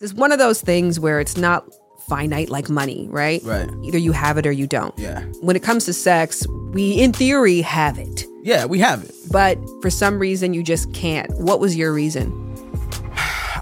It's one of those things where it's not finite like money, right? Right. Either you have it or you don't. Yeah. When it comes to sex, we in theory have it, Yeah, we have it. but for some reason you just can't. What was your reason?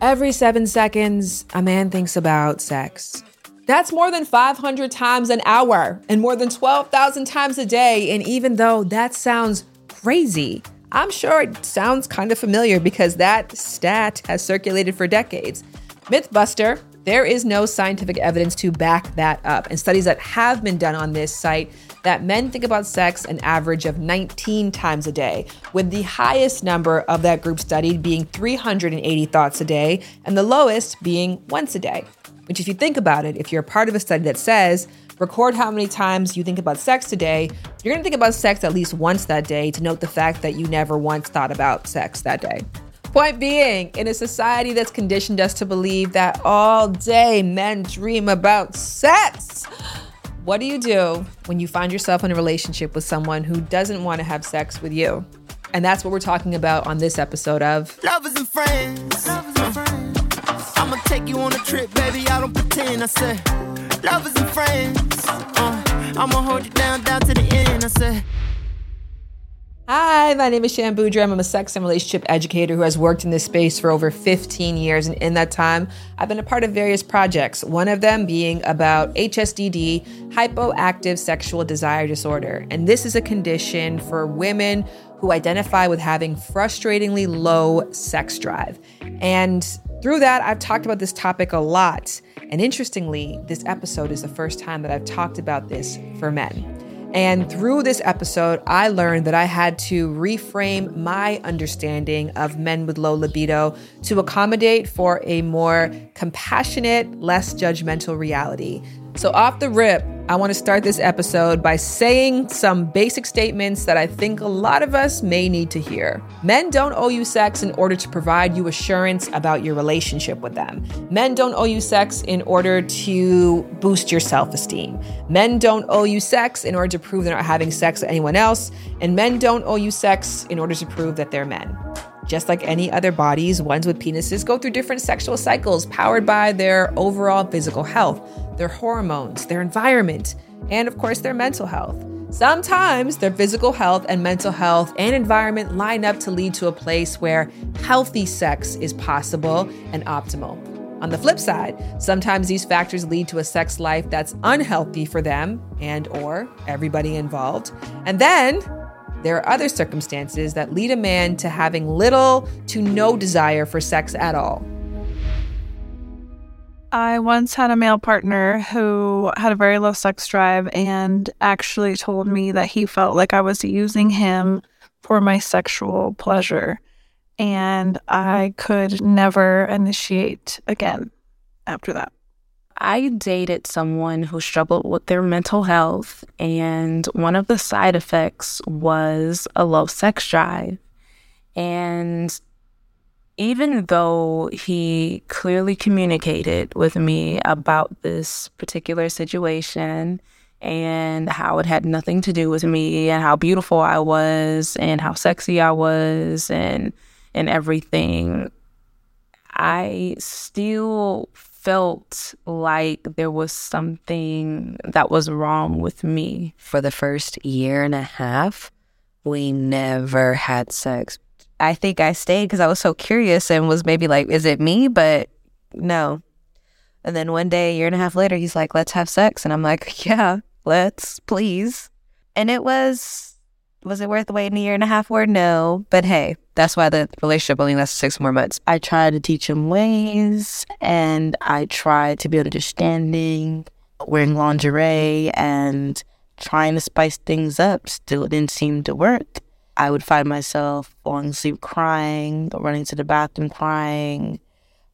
Every seven seconds, a man thinks about sex. That's more than 500 times an hour and more than 12,000 times a day. And even though that sounds crazy, I'm sure it sounds kind of familiar because that stat has circulated for decades. Mythbuster, there is no scientific evidence to back that up. And studies that have been done on this site that men think about sex an average of 19 times a day, with the highest number of that group studied being 380 thoughts a day and the lowest being once a day. Which, if you think about it, if you're part of a study that says record how many times you think about sex today, you're gonna think about sex at least once that day to note the fact that you never once thought about sex that day. Point being, in a society that's conditioned us to believe that all day men dream about sex, what do you do when you find yourself in a relationship with someone who doesn't want to have sex with you? And that's what we're talking about on this episode of Lovers and friends. Lovers and friends. I'ma take you on a trip, baby. I don't pretend. I said, lovers and friends. Uh, I'ma hold you down, down to the end. I said. Hi, my name is Shan Boodram. I'm a sex and relationship educator who has worked in this space for over 15 years. And in that time, I've been a part of various projects, one of them being about HSDD, hypoactive sexual desire disorder. And this is a condition for women who identify with having frustratingly low sex drive. And through that, I've talked about this topic a lot. And interestingly, this episode is the first time that I've talked about this for men. And through this episode, I learned that I had to reframe my understanding of men with low libido to accommodate for a more compassionate, less judgmental reality. So, off the rip, I want to start this episode by saying some basic statements that I think a lot of us may need to hear. Men don't owe you sex in order to provide you assurance about your relationship with them. Men don't owe you sex in order to boost your self esteem. Men don't owe you sex in order to prove they're not having sex with anyone else. And men don't owe you sex in order to prove that they're men. Just like any other bodies, ones with penises go through different sexual cycles powered by their overall physical health, their hormones, their environment, and of course, their mental health. Sometimes their physical health and mental health and environment line up to lead to a place where healthy sex is possible and optimal. On the flip side, sometimes these factors lead to a sex life that's unhealthy for them and or everybody involved. And then there are other circumstances that lead a man to having little to no desire for sex at all. I once had a male partner who had a very low sex drive and actually told me that he felt like I was using him for my sexual pleasure. And I could never initiate again after that. I dated someone who struggled with their mental health, and one of the side effects was a low sex drive. And even though he clearly communicated with me about this particular situation and how it had nothing to do with me and how beautiful I was and how sexy I was and and everything, I still felt like there was something that was wrong with me. For the first year and a half, we never had sex. I think I stayed because I was so curious and was maybe like, is it me? But no. And then one day, a year and a half later, he's like, let's have sex. And I'm like, yeah, let's, please. And it was, was it worth waiting a year and a half for? No. But hey, that's why the relationship only lasted six more months. I tried to teach him ways and I tried to be understanding, wearing lingerie and trying to spice things up. Still didn't seem to work. I would find myself falling asleep crying, running to the bathroom crying,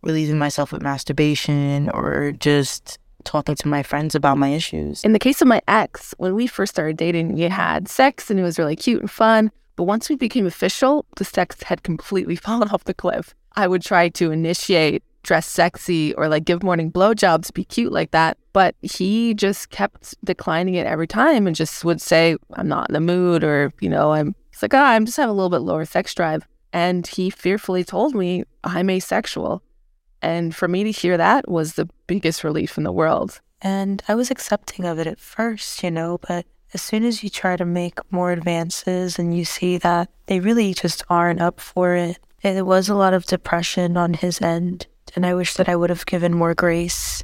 relieving myself with masturbation or just talking to my friends about my issues. In the case of my ex, when we first started dating, we had sex and it was really cute and fun. But once we became official, the sex had completely fallen off the cliff. I would try to initiate, dress sexy, or like give morning blowjobs, be cute like that. But he just kept declining it every time and just would say, I'm not in the mood, or, you know, I'm, it's like, ah, I'm just having a little bit lower sex drive. And he fearfully told me I'm asexual. And for me to hear that was the biggest relief in the world. And I was accepting of it at first, you know, but as soon as you try to make more advances and you see that they really just aren't up for it, it was a lot of depression on his end. And I wish that I would have given more grace.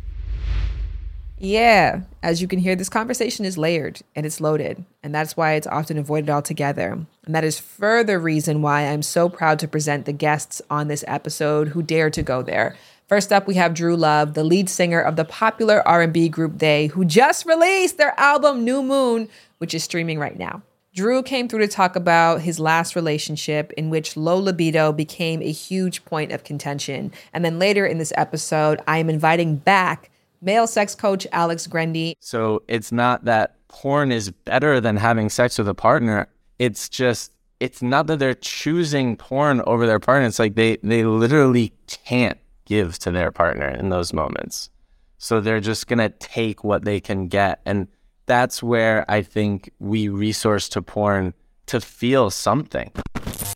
Yeah, as you can hear, this conversation is layered and it's loaded, and that's why it's often avoided altogether. And that is further reason why I'm so proud to present the guests on this episode who dare to go there. First up, we have Drew Love, the lead singer of the popular R&B group They, who just released their album Nu Moon, which is streaming right now. Drew came through to talk about his last relationship in which low libido became a huge point of contention. And then later in this episode, I am inviting back male sex coach Alex Grendy. So it's not that porn is better than having sex with a partner. It's just it's not that they're choosing porn over their partner. It's like they they literally can't give to their partner in those moments. So they're just gonna take what they can get. And that's where I think we resource to porn to feel something.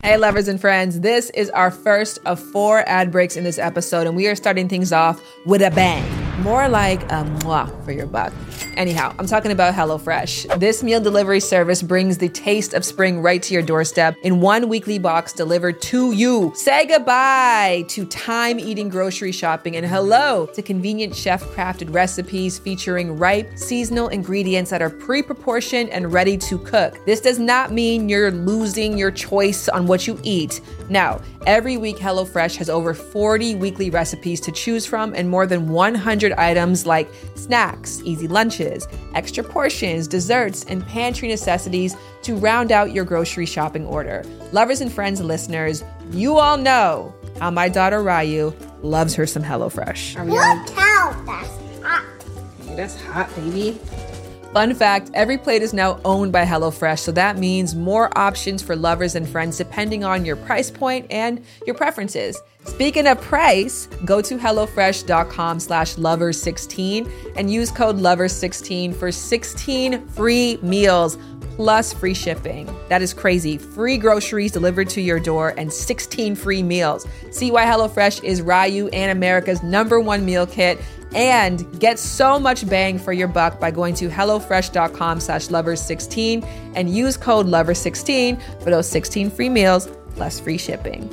Hey, lovers and friends, this is our first of four ad breaks in this episode, and we are starting things off with a bang. More like a mwah for your buck. Anyhow, I'm talking about HelloFresh. This meal delivery service brings the taste of spring right to your doorstep in one weekly box delivered to you. Say goodbye to time eating grocery shopping and hello to convenient chef crafted recipes featuring ripe, seasonal ingredients that are pre proportioned and ready to cook. This does not mean you're losing your choice on what you eat. Now, every week, HelloFresh has over 40 weekly recipes to choose from and more than 100 items like snacks, easy lunches, extra portions, desserts, and pantry necessities to round out your grocery shopping order. Lovers and friends, listeners, you all know how my daughter Ryu loves her some HelloFresh. Look out, that's hot. That's hot, baby. Fun fact EveryPlate is now owned by HelloFresh, so that means more options for lovers and friends depending on your price point and your preferences. Speaking of price, go to HelloFresh.com slash lovers16 and use code lovers16 for 16 free meals plus free shipping. That is crazy. Free groceries delivered to your door and 16 free meals. See why HelloFresh is Ryu and America's number one meal kit and get so much bang for your buck by going to hellofresh.com slash lovers16 and use code lovers16 for those 16 free meals plus free shipping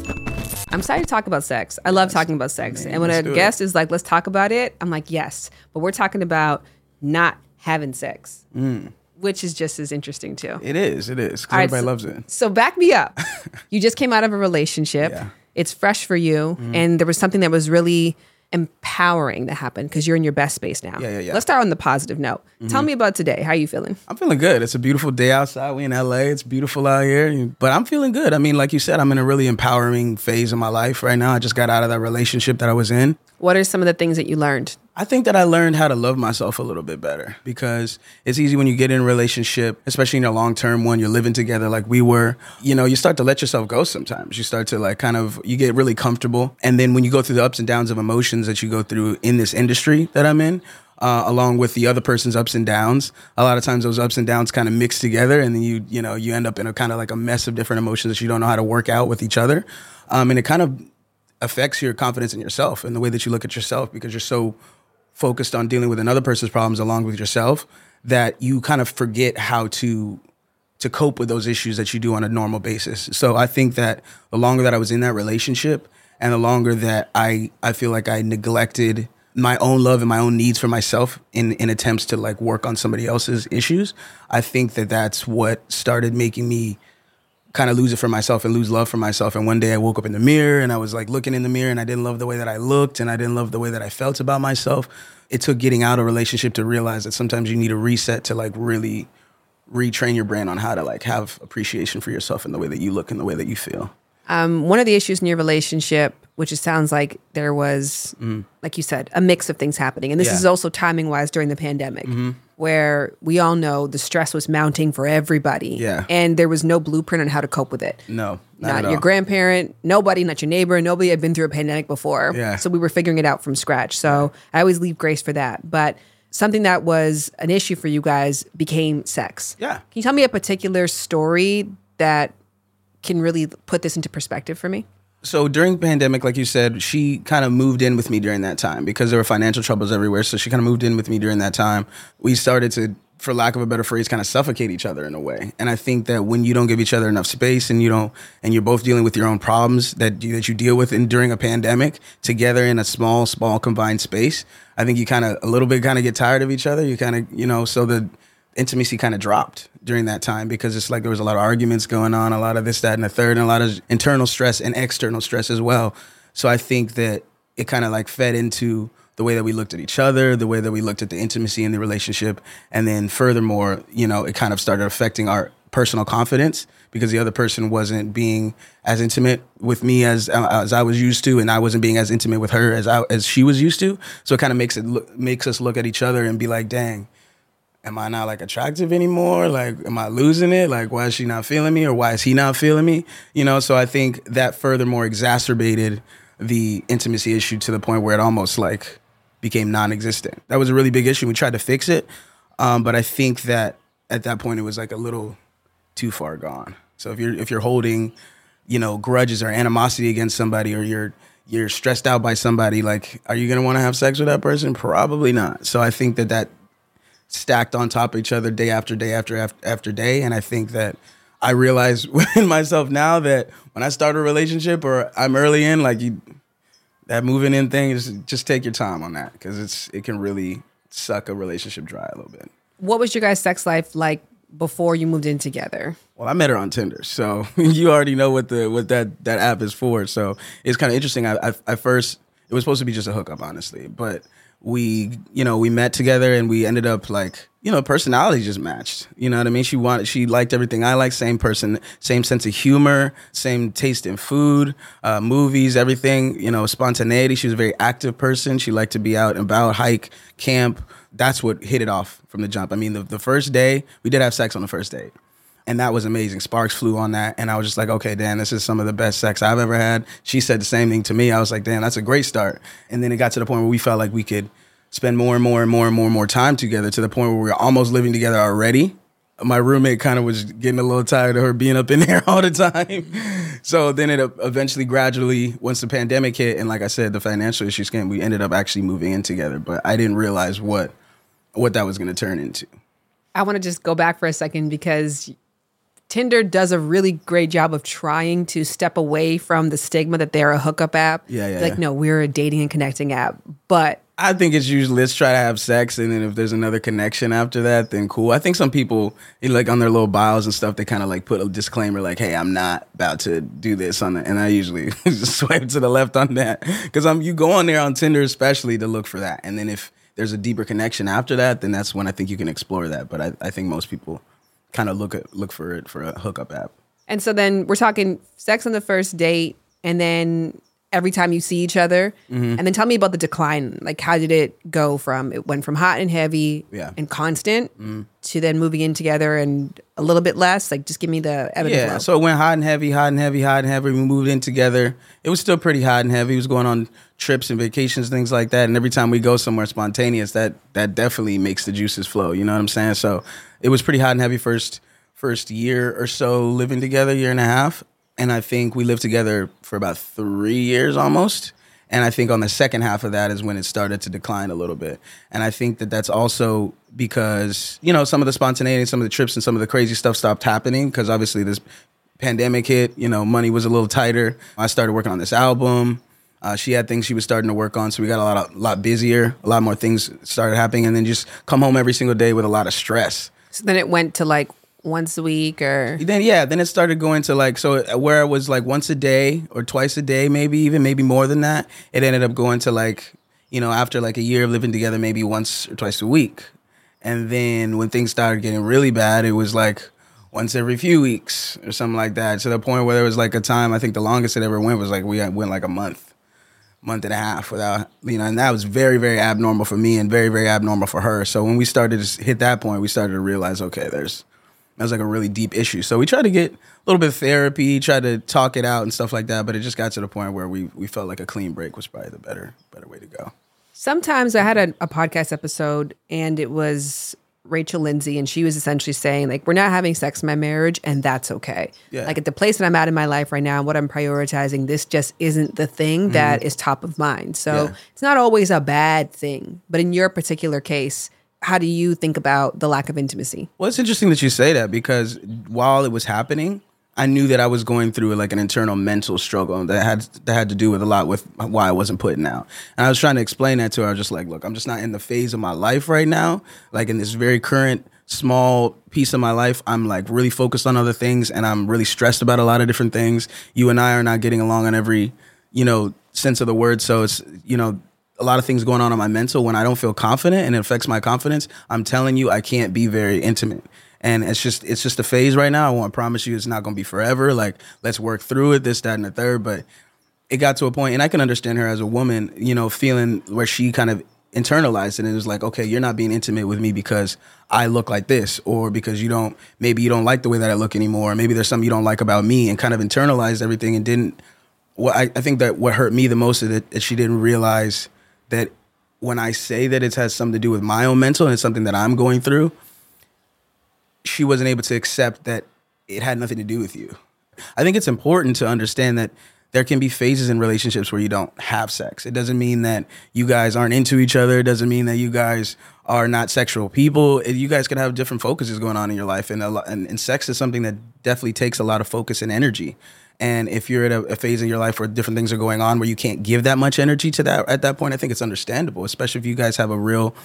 i'm excited to talk about sex i love talking about sex and when a guest is like let's talk about it i'm like yes but we're talking about not having sex which is just as interesting too It is. It is. 'cause All right, everybody so- loves it. so back me up. you just came out of a relationship. Yeah. It's fresh for you, Mm-hmm. and there was something that was really empowering that happened because you're in your best space now. Yeah, yeah, Mm-hmm. yeah. Let's start on the positive note. Tell me about today. How are you feeling? I'm feeling good. It's a beautiful day outside. We in LA. It's beautiful out here. But I'm feeling good. I mean, like you said, I'm in a really empowering phase of my life right now. I just got out of that relationship that I was in. What are some of the things that you learned? I think that I learned how to love myself a little bit better because it's easy when you get in a relationship, especially in a long term one, you're living together like we were. You know, you start to let yourself go sometimes. You start to like kind of, you get really comfortable. And then when you go through the ups and downs of emotions that you go through in this industry that I'm in, uh, along with the other person's ups and downs, a lot of times those ups and downs kind of mix together and then you, you know, you end up in a kind of like a mess of different emotions that you don't know how to work out with each other. Um, and it kind of affects your confidence in yourself and the way that you look at yourself because you're so focused on dealing with another person's problems along with yourself that you kind of forget how to to cope with those issues that you do on a normal basis. So I think that the longer that I was in that relationship and the longer that I I feel like I neglected my own love and my own needs for myself in in attempts to like work on somebody else's issues, I think that that's what started making me kind of lose it for myself and lose love for myself. And one day I woke up in the mirror and I was like looking in the mirror and I didn't love the way that I looked and I didn't love the way that I felt about myself. It took getting out of a relationship to realize that sometimes you need a reset to like really retrain your brain on how to like have appreciation for yourself and the way that you look and the way that you feel. Um, one of the issues in your relationship, which it sounds like there was, like you said, a mix of things happening, and this Mm-hmm. Yeah. is also timing wise during the pandemic, where we all know the stress was mounting for everybody, Yeah. and there was no blueprint on how to cope with it. No, not, Not, your grandparent, nobody, not your neighbor, nobody had been through a pandemic before. Yeah. So we were figuring it out from scratch. So I always leave grace for that. But something that was an issue for you guys became sex. Yeah. Can you tell me a particular story that can really put this into perspective for me? so during pandemic like you said she kind of moved in with me during that time because there were financial troubles everywhere. So she kind of moved in with me during that time. We started to for lack of a better phrase kind of suffocate each other in a way. And i think that when you don't give each other enough space and you don't and you're both dealing with your own problems that you, that you deal with in during a pandemic together in a small small combined space i think you kind of a little bit kind of get tired of each other. You kind of you know so the intimacy kind of dropped during that time because it's like there was a lot of arguments going on, a lot of this, that, and the third, and a lot of internal stress and external stress as well. So I think that it kind of like fed into the way that we looked at each other, the way that we looked at the intimacy in the relationship. And then furthermore, you know, it kind of started affecting our personal confidence because the other person wasn't being as intimate with me as uh, as I was used to, and I wasn't being as intimate with her as I, as she was used to. So it kind of makes it makes us look at each other and be like, "Dang, am I not like attractive anymore? Like, am I losing it? Like, why is she not feeling me or why is he not feeling me? You know, so I think that furthermore exacerbated the intimacy issue to the point where it almost like became non existent. That was a really big issue. We tried to fix it. Um, but I think that at that point it was like a little too far gone. So if you're if you're holding, you know, grudges or animosity against somebody or you're you're stressed out by somebody, like, are you gonna want to have sex with that person? Probably not. So I think that that stacked on top of each other day after day after after, after day. And I think that I realize within myself now that when I start a relationship or I'm early in, like you, that moving in thing is just take your time on that because it's it can really suck a relationship dry a little bit. What was your guys' sex life like before you moved in together? Well, I met her on Tinder, so you already know what the what that that app is for. So it's kind of interesting. I, I I first it was supposed to be just a hookup, honestly, but we you know we met together and we ended up like you know personality just matched. You know what I mean? She wanted she liked everything I like. Same person, same sense of humor, same taste in food, uh, movies, everything. You know, spontaneity. She was a very active person. She liked to be out and about, hike, camp. That's what hit it off from the jump. I mean, the, the first day we did have sex on the first date and that was amazing. Sparks flew on that, and I was just like, okay, Dan, this is some of the best sex I've ever had. She said the same thing to me. I was like, Dan, that's a great start. And then it got to the point where we felt like we could spend more and more and more and more and more time together to the point where we were almost living together already. My roommate kind of was getting a little tired of her being up in there all the time. So then it eventually, gradually, once the pandemic hit, and like I said, the financial issues came, we ended up actually moving in together. But I didn't realize what what that was going to turn into. I want to just go back for a second because Tinder does a really great job of trying to step away from the stigma that they're a hookup app. Yeah, yeah, Like, yeah. no, we're a dating and connecting app. But I think it's usually let's try to have sex, and then if there's another connection after that, then cool. I think some people, you know, like on their little bios and stuff, they kind of like put a disclaimer like, "Hey, I'm not about to do this on it," and I usually just swipe to the left on that because I'm you go on there on Tinder especially to look for that, and then if there's a deeper connection after that, then that's when I think you can explore that. But I, I think most people kind of look at look for it for a hookup app. and so then we're talking sex on the first date, and then every time you see each other, Mhm. and then tell me about the decline. Like, how did it go from it went from hot and heavy Yeah. and constant Mhm. to then moving in together and a little bit less? Like, just give me the evidence Yeah, flow. so it went hot and heavy, hot and heavy, hot and heavy. We moved in together. It was still pretty hot and heavy. It was going on trips and vacations, things like that. And every time we go somewhere spontaneous, that that definitely makes the juices flow. You know what I'm saying? So it was pretty hot and heavy first first year or so living together, year and a half. And I think we lived together for about three years almost. And I think on the second half of that is when it started to decline a little bit. And I think that that's also because, you know, some of the spontaneity, some of the trips and some of the crazy stuff stopped happening because obviously this pandemic hit, you know, money was a little tighter. I started working on this album. Uh, she had things she was starting to work on, so we got a lot, of, lot busier. A lot more things started happening, and then just come home every single day with a lot of stress. So then it went to like once a week or Then yeah, then it started going to like so where it was like once a day or twice a day, maybe even maybe more than that. It ended up going to like you know after like a year of living together, maybe once or twice a week. And then when things started getting really bad, it was like once every few weeks or something like that. To the point where there was like a time I think the longest it ever went was like we went like a month, month and a half without you know, and that was very very abnormal for me and very very abnormal for her. So when we started to hit that point, we started to realize okay, there's was like a really deep issue. So we tried to get a little bit of therapy, tried to talk it out and stuff like that. But it just got to the point where we we felt like a clean break was probably the better better way to go. Sometimes I had a, a podcast episode and it was Rachel Lindsay, and she was essentially saying, like, we're not having sex in my marriage, and that's okay. Yeah. Like, at the place that I'm at in my life right now, what I'm prioritizing, this just isn't the thing that is top of mind. So Mm-hmm. Yeah. it's not always a bad thing. But in your particular case, how do you think about the lack of intimacy? Well, it's interesting that you say that because while it was happening, I knew that I was going through like an internal mental struggle that had that had to do with a lot with why I wasn't putting out. And I was trying to explain that to her. I was just like, look, I'm just not in the phase of my life right now. Like in this very current small piece of my life, I'm like really focused on other things and I'm really stressed about a lot of different things. You and I are not getting along on every, you know, sense of the word. So it's, you know, a lot of things going on on my mental when I don't feel confident and it affects my confidence. I'm telling you, I can't be very intimate. And it's just it's just a phase right now. I want to promise you it's not gonna be forever. Like, let's work through it, this, that, and the third. But it got to a point, and I can understand her as a woman, you know, feeling where she kind of internalized it and it was like, okay, you're not being intimate with me because I look like this, or because you don't maybe you don't like the way that I look anymore, or maybe there's something you don't like about me, and kind of internalized everything and didn't what I, I think that what hurt me the most is that she didn't realize that when I say that it has something to do with my own mental and it's something that I'm going through, she wasn't able to accept that it had nothing to do with you. I think it's important to understand that there can be phases in relationships where you don't have sex. It doesn't mean that you guys aren't into each other. It doesn't mean that you guys are not sexual people. You guys can have different focuses going on in your life, and lot, and, and sex is something that definitely takes a lot of focus and energy. And if you're at a, a phase in your life where different things are going on where you can't give that much energy to that at that point, I think it's understandable, especially if you guys have a real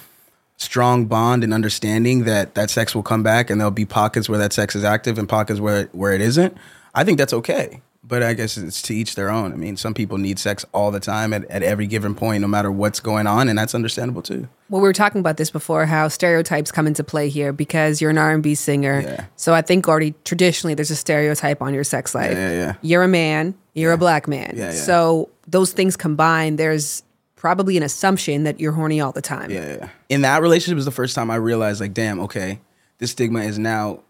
strong bond and understanding that that sex will come back and there'll be pockets where that sex is active and pockets where where it isn't. I think that's okay. But I guess it's to each their own. I mean, some people need sex all the time at, at every given point, no matter what's going on, and that's understandable too. Well, we were talking about this before, how stereotypes come into play here because you're an R&B singer. Yeah. So I think already traditionally there's a stereotype on your sex life. Yeah, yeah, yeah. You're a man. You're a black man. Yeah, yeah. So those things combined, there's probably an assumption that you're horny all the time. Yeah, yeah. In that relationship was the first time I realized, like, damn, okay, this stigma is now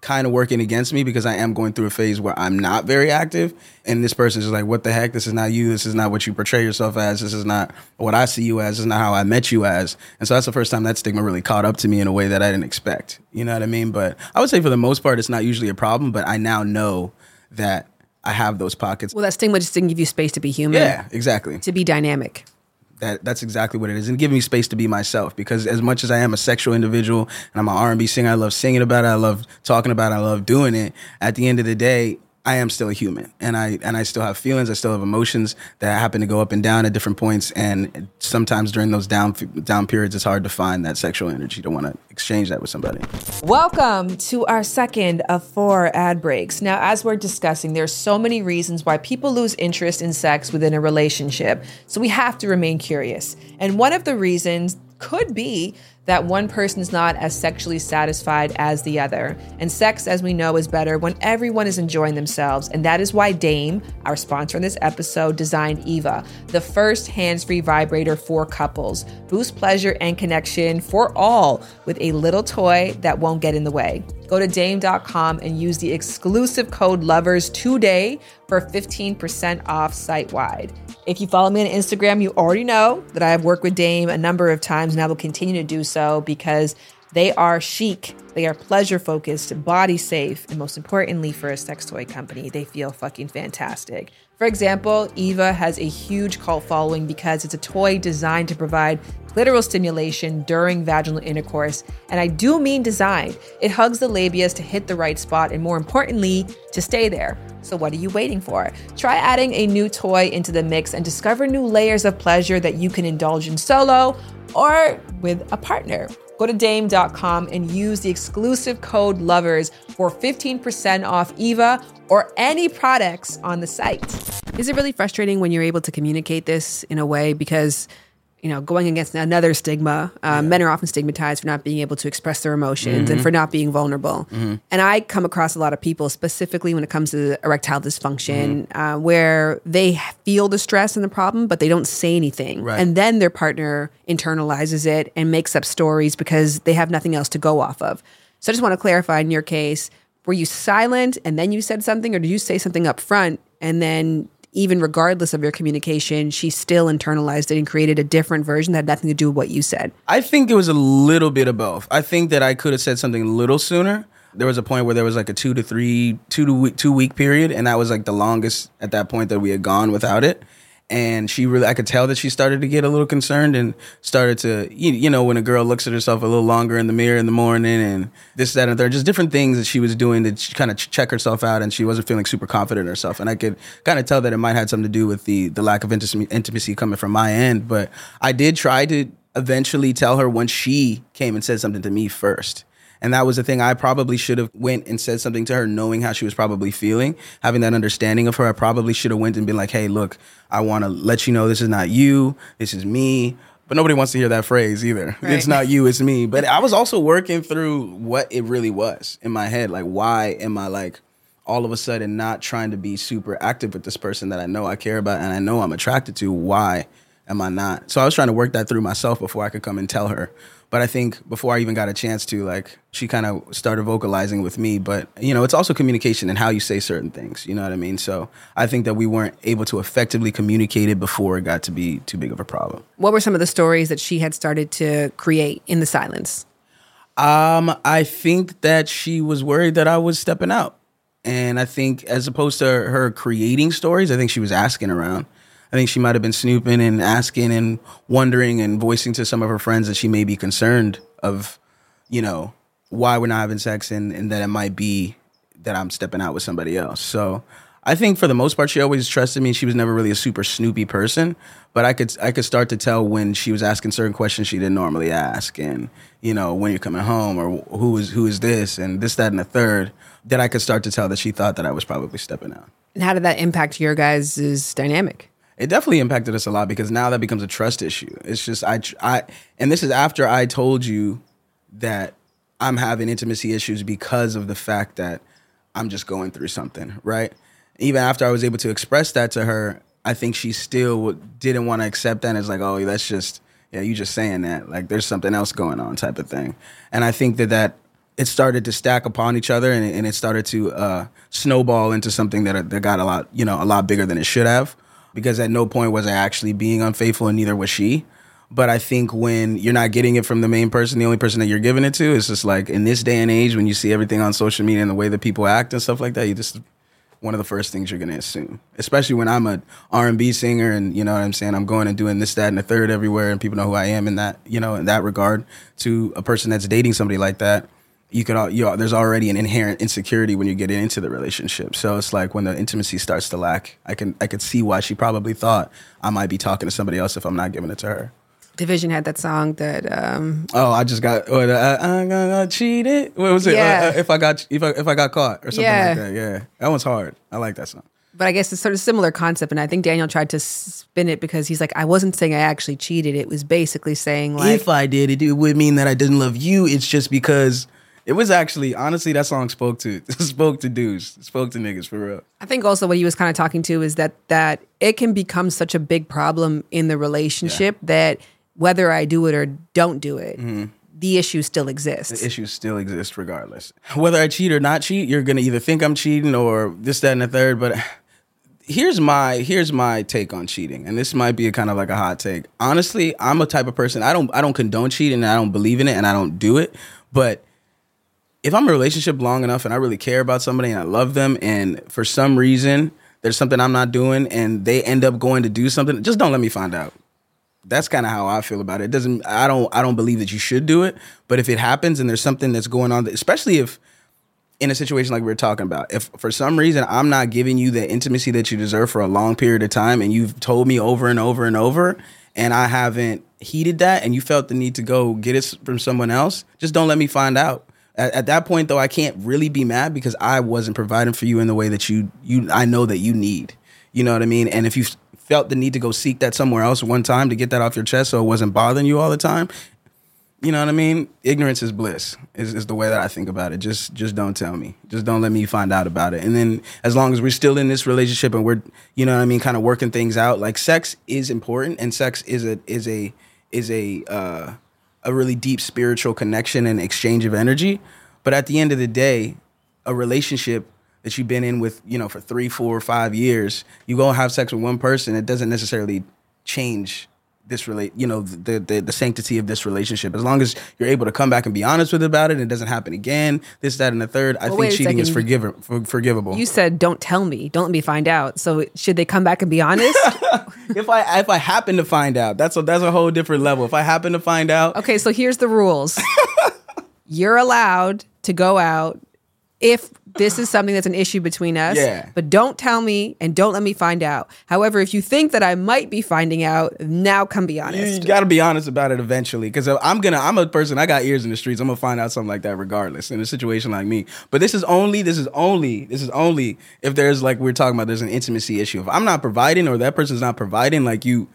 kind of working against me because I am going through a phase where I'm not very active, and this person's just like, what the heck? This is not you. This is not what you portray yourself as. This is not what I see you as. This is not how I met you as. And so that's the first time that stigma really caught up to me in a way that I didn't expect. You know what I mean? But I would say for the most part, it's not usually a problem. But I now know that I have those pockets. Well, that stigma just didn't give you space to be human. Yeah, exactly. To be dynamic. That that's exactly what it is. And give me space to be myself because as much as I am a sexual individual and I'm an R&B singer I love singing about it I love talking about it I love doing it at the end of the day I am still a human and I and I still have feelings I still have emotions that happen to go up and down at different points and sometimes during those down down periods it's hard to find that sexual energy to want to exchange that with somebody Welcome to our second of four ad breaks. Now, as we're discussing, there's so many reasons why people lose interest in sex within a relationship. So we have to remain curious. And one of the reasons could be that one person is not as sexually satisfied as the other. And sex, as we know, is better when everyone is enjoying themselves. And that is why Dame, our sponsor in this episode, designed Eva, the first hands free vibrator for couples. Boost pleasure and connection for all with a little toy that won't get in the way. Go to dame.com and use the exclusive code LOVERS today for 15% off site wide. If you follow me on Instagram, you already know that I have worked with Dame a number of times and I will continue to do so because they are chic, they are pleasure focused, body safe, and most importantly, for a sex toy company, they feel fucking fantastic. For example, Eva has a huge cult following because it's a toy designed to provide clitoral stimulation during vaginal intercourse. And I do mean designed. It hugs the labias to hit the right spot and, more importantly, to stay there. So, what are you waiting for? Try adding a new toy into the mix and discover new layers of pleasure that you can indulge in solo or with a partner. Go to dame.com and use the exclusive code LOVERS for 15% off Eva or any products on the site. Is it really frustrating when you're able to communicate this in a way? Because you know, going against another stigma. Um, Men are often stigmatized for not being able to express their emotions and Mhm. for not being vulnerable. Mhm. And I come across a lot of people, specifically when it comes to erectile dysfunction, uh, where they feel the stress and the problem, but they don't say anything. Right. And then their partner internalizes it and makes up stories because they have nothing else to go off of. So I just want to clarify in your case, were you silent and then you said something, or did you say something up front and then even regardless of your communication, she still internalized it and created a different version that had nothing to do with what you said? I think it was a little bit of both. I think that I could have said something a little sooner. There was a point where there was like a two to three, two to week, two week period, and that was like the longest at that point that we had gone without it. And she really, I could tell that she started to get a little concerned and started to, you, you know, when a girl looks at herself a little longer in the mirror in the morning and this, that, and there just different things that she was doing to kind of check herself out, and she wasn't feeling super confident in herself. And I could kind of tell that it might have something to do with the the lack of intimacy coming from my end. But I did try to eventually tell her when she came and said something to me first. And that was the thing. I probably should have went and said something to her, knowing how she was probably feeling, having that understanding of her. I probably should have went and been like, "Hey, look, I want to let you know this is not you. This is me." But nobody wants to hear that phrase either. Right. It's not you, it's me. But I was also working through what it really was in my head. Like, why am I like all of a sudden not trying to be super active with this person that I know I care about and I know I'm attracted to? Why am I not? So I was trying to work that through myself before I could come and tell her. But I think before I even got a chance to, like, she kind of started vocalizing with me. But, you know, it's also communication and how you say certain things. You know what I mean? So I think that we weren't able to effectively communicate it before it got to be too big of a problem. What were some of the stories that she had started to create in the silence? Um, I think that she was worried that I was stepping out. And I think as opposed to her creating stories, I think she was asking around. I think she might have been snooping and asking and wondering and voicing to some of her friends that she may be concerned of, you know, why we're not having sex and, and that it might be that I'm stepping out with somebody else. So I think for the most part she always trusted me. She was never really a super snoopy person, but I could I could start to tell when she was asking certain questions she didn't normally ask and you know, when you're coming home or who is who is this and this, that, and the third, that I could start to tell that she thought that I was probably stepping out. And how did that impact your guys' dynamic? It definitely impacted us a lot because now that becomes a trust issue. It's just I I and this is after I told you that I'm having intimacy issues because of the fact that I'm just going through something, right? Even after I was able to express that to her, I think she still didn't want to accept that. And it's like, oh, that's just yeah, you just saying that. Like there's something else going on, type of thing. And I think that that it started to stack upon each other, and, it started to uh, snowball into something that that got a lot, you know, a lot bigger than it should have. Because at no point was I actually being unfaithful, and neither was she. But I think when you're not getting it from the main person, the only person that you're giving it to, is just like in this day and age, when you see everything on social media and the way that people act and stuff like that, you just one of the first things you're gonna assume. Especially when I'm a R&B singer, and you know what I'm saying. I'm going and doing this, that, and the third everywhere, and people know who I am in that, you know, in that regard. To a person that's dating somebody like that, you could, all, you know, there's already an inherent insecurity when you get into the relationship. So it's like when the intimacy starts to lack, I can, I could see why she probably thought I might be talking to somebody else if I'm not giving it to her. dvsn had that song that um, Oh, I just got. What, uh, I'm gonna cheat it. What was it? Yeah. Uh, if I got, if I, if I got caught or something Yeah. like that. Yeah, that one's hard. I like that song. But I guess it's sort of similar concept, and I think Daniel tried to spin it because he's like, I wasn't saying I actually cheated. It was basically saying like, if I did it, it would mean that I didn't love you. It's just because it was actually honestly that song spoke to spoke to dudes, spoke to niggas for real. I think also what he was kind of talking to is that that it can become such a big problem in the relationship that whether I do it or don't do it, mm-hmm. the issue still exists. The issues still exist regardless. Whether I cheat or not cheat, you're gonna either think I'm cheating or this, that, and the third. But here's my here's my take on cheating, and this might be a kind of like a hot take. Honestly, I'm a type of person I don't I don't condone cheating, and I don't believe in it, and I don't do it. But if I'm in a relationship long enough and I really care about somebody and I love them, and for some reason there's something I'm not doing, and they end up going to do something, just don't let me find out that's kind of how I feel about it. It doesn't I don't I don't believe that you should do it, but if it happens and there's something that's going on, especially if in a situation like we are talking about, if for some reason I'm not giving you the intimacy that you deserve for a long period of time, and you've told me over and over and over, and I haven't heeded that, and you felt the need to go get it from someone else, just don't let me find out. At, at that point, though, I can't really be mad because I wasn't providing for you in the way that you you I know that you need. You know what I mean? And if you felt the need to go seek that somewhere else one time to get that off your chest so it wasn't bothering you all the time, you know what I mean? Ignorance is bliss. Is, is the way that I think about it. Just just don't tell me. Just don't let me find out about it. And then as long as we're still in this relationship and we're you know what I mean, kind of working things out. Like sex is important, and sex is a is a is a uh, a really deep spiritual connection and exchange of energy. But at the end of the day, a relationship that you've been in with you know for three, four, five years, you go and have sex with one person, it doesn't necessarily change this relate you know the, the the sanctity of this relationship as long as you're able to come back and be honest with about it and it doesn't happen again this that and the third i Well, think cheating is forgiver, for, forgivable You said, "Don't tell me. Don't let me find out." So should they come back and be honest? if i if i happen to find out that's a that's a whole different level if i happen to find out okay, so here's the rules. You're allowed to go out if this is something that's an issue between us. Yeah. But don't tell me and don't let me find out. However, if you think that I might be finding out, now come be honest. you, honest. got to be honest about it eventually because i'm gonna i'm a person i got ears in the streets i'm gonna find out something like that regardless in a situation like me but this is only this is only this is only if there's like we are talking about there's an intimacy issue if i'm not providing or that person's not providing like you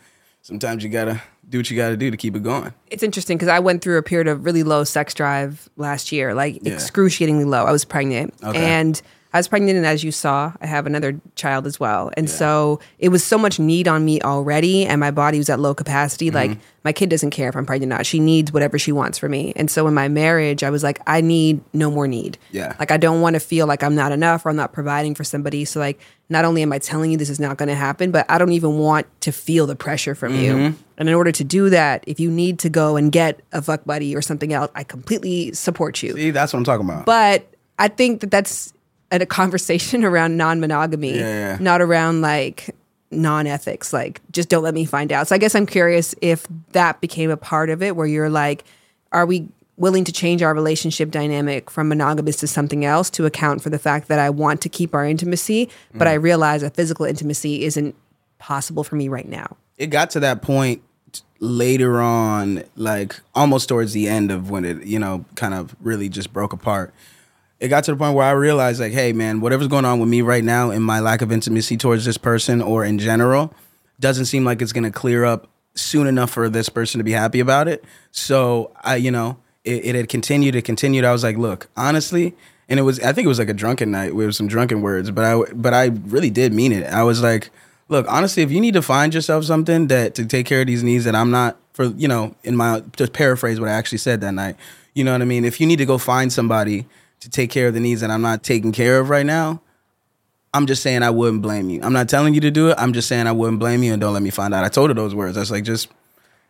sometimes you gotta do what you gotta do to keep it going It's interesting because I went through a period of really low sex drive last year, like Yeah. excruciatingly low. I was pregnant. Okay. And I was pregnant, and as you saw, I have another child as well. And so it was so much need on me already, and my body was at low capacity. Mm-hmm. Like, my kid doesn't care if I'm pregnant or not. She needs whatever she wants from me. And so in my marriage, I was like, I need no more need. Yeah. Like, I don't want to feel like I'm not enough or I'm not providing for somebody. So, like, not only am I telling you this is not going to happen, but I don't even want to feel the pressure from you. Mhm. And in order to do that, if you need to go and get a fuck buddy or something else, I completely support you. see that's what i'm talking about But I think that that's a, a conversation around non monogamy, Yeah, not around like non ethics. Like, just don't let me find out. So I guess I'm curious if that became a part of it where you're like, are we willing to change our relationship dynamic from monogamous to something else to account for the fact that I want to keep our intimacy, but Mm. I realize that physical intimacy isn't possible for me right now? it got to that point later on, like almost towards the end of when it, you know, kind of really just broke apart. It got to the point where I realized, like, hey, man, whatever's going on with me right now and my lack of intimacy towards this person or in general doesn't seem like it's going to clear up soon enough for this person to be happy about it. So I, you know, it, it had continued, it continued. I was like, look, honestly, and it was, I think it was like a drunken night with some drunken words, but I, but I really did mean it. I was like, look, honestly, if you need to find yourself something that to take care of these needs that I'm not for, you know, in my to paraphrase what I actually said that night. You know what I mean? If you need to go find somebody to take care of the needs that I'm not taking care of right now, I'm just saying I wouldn't blame you. I'm not telling you to do it. I'm just saying I wouldn't blame you and don't let me find out. I told her those words. I was like, just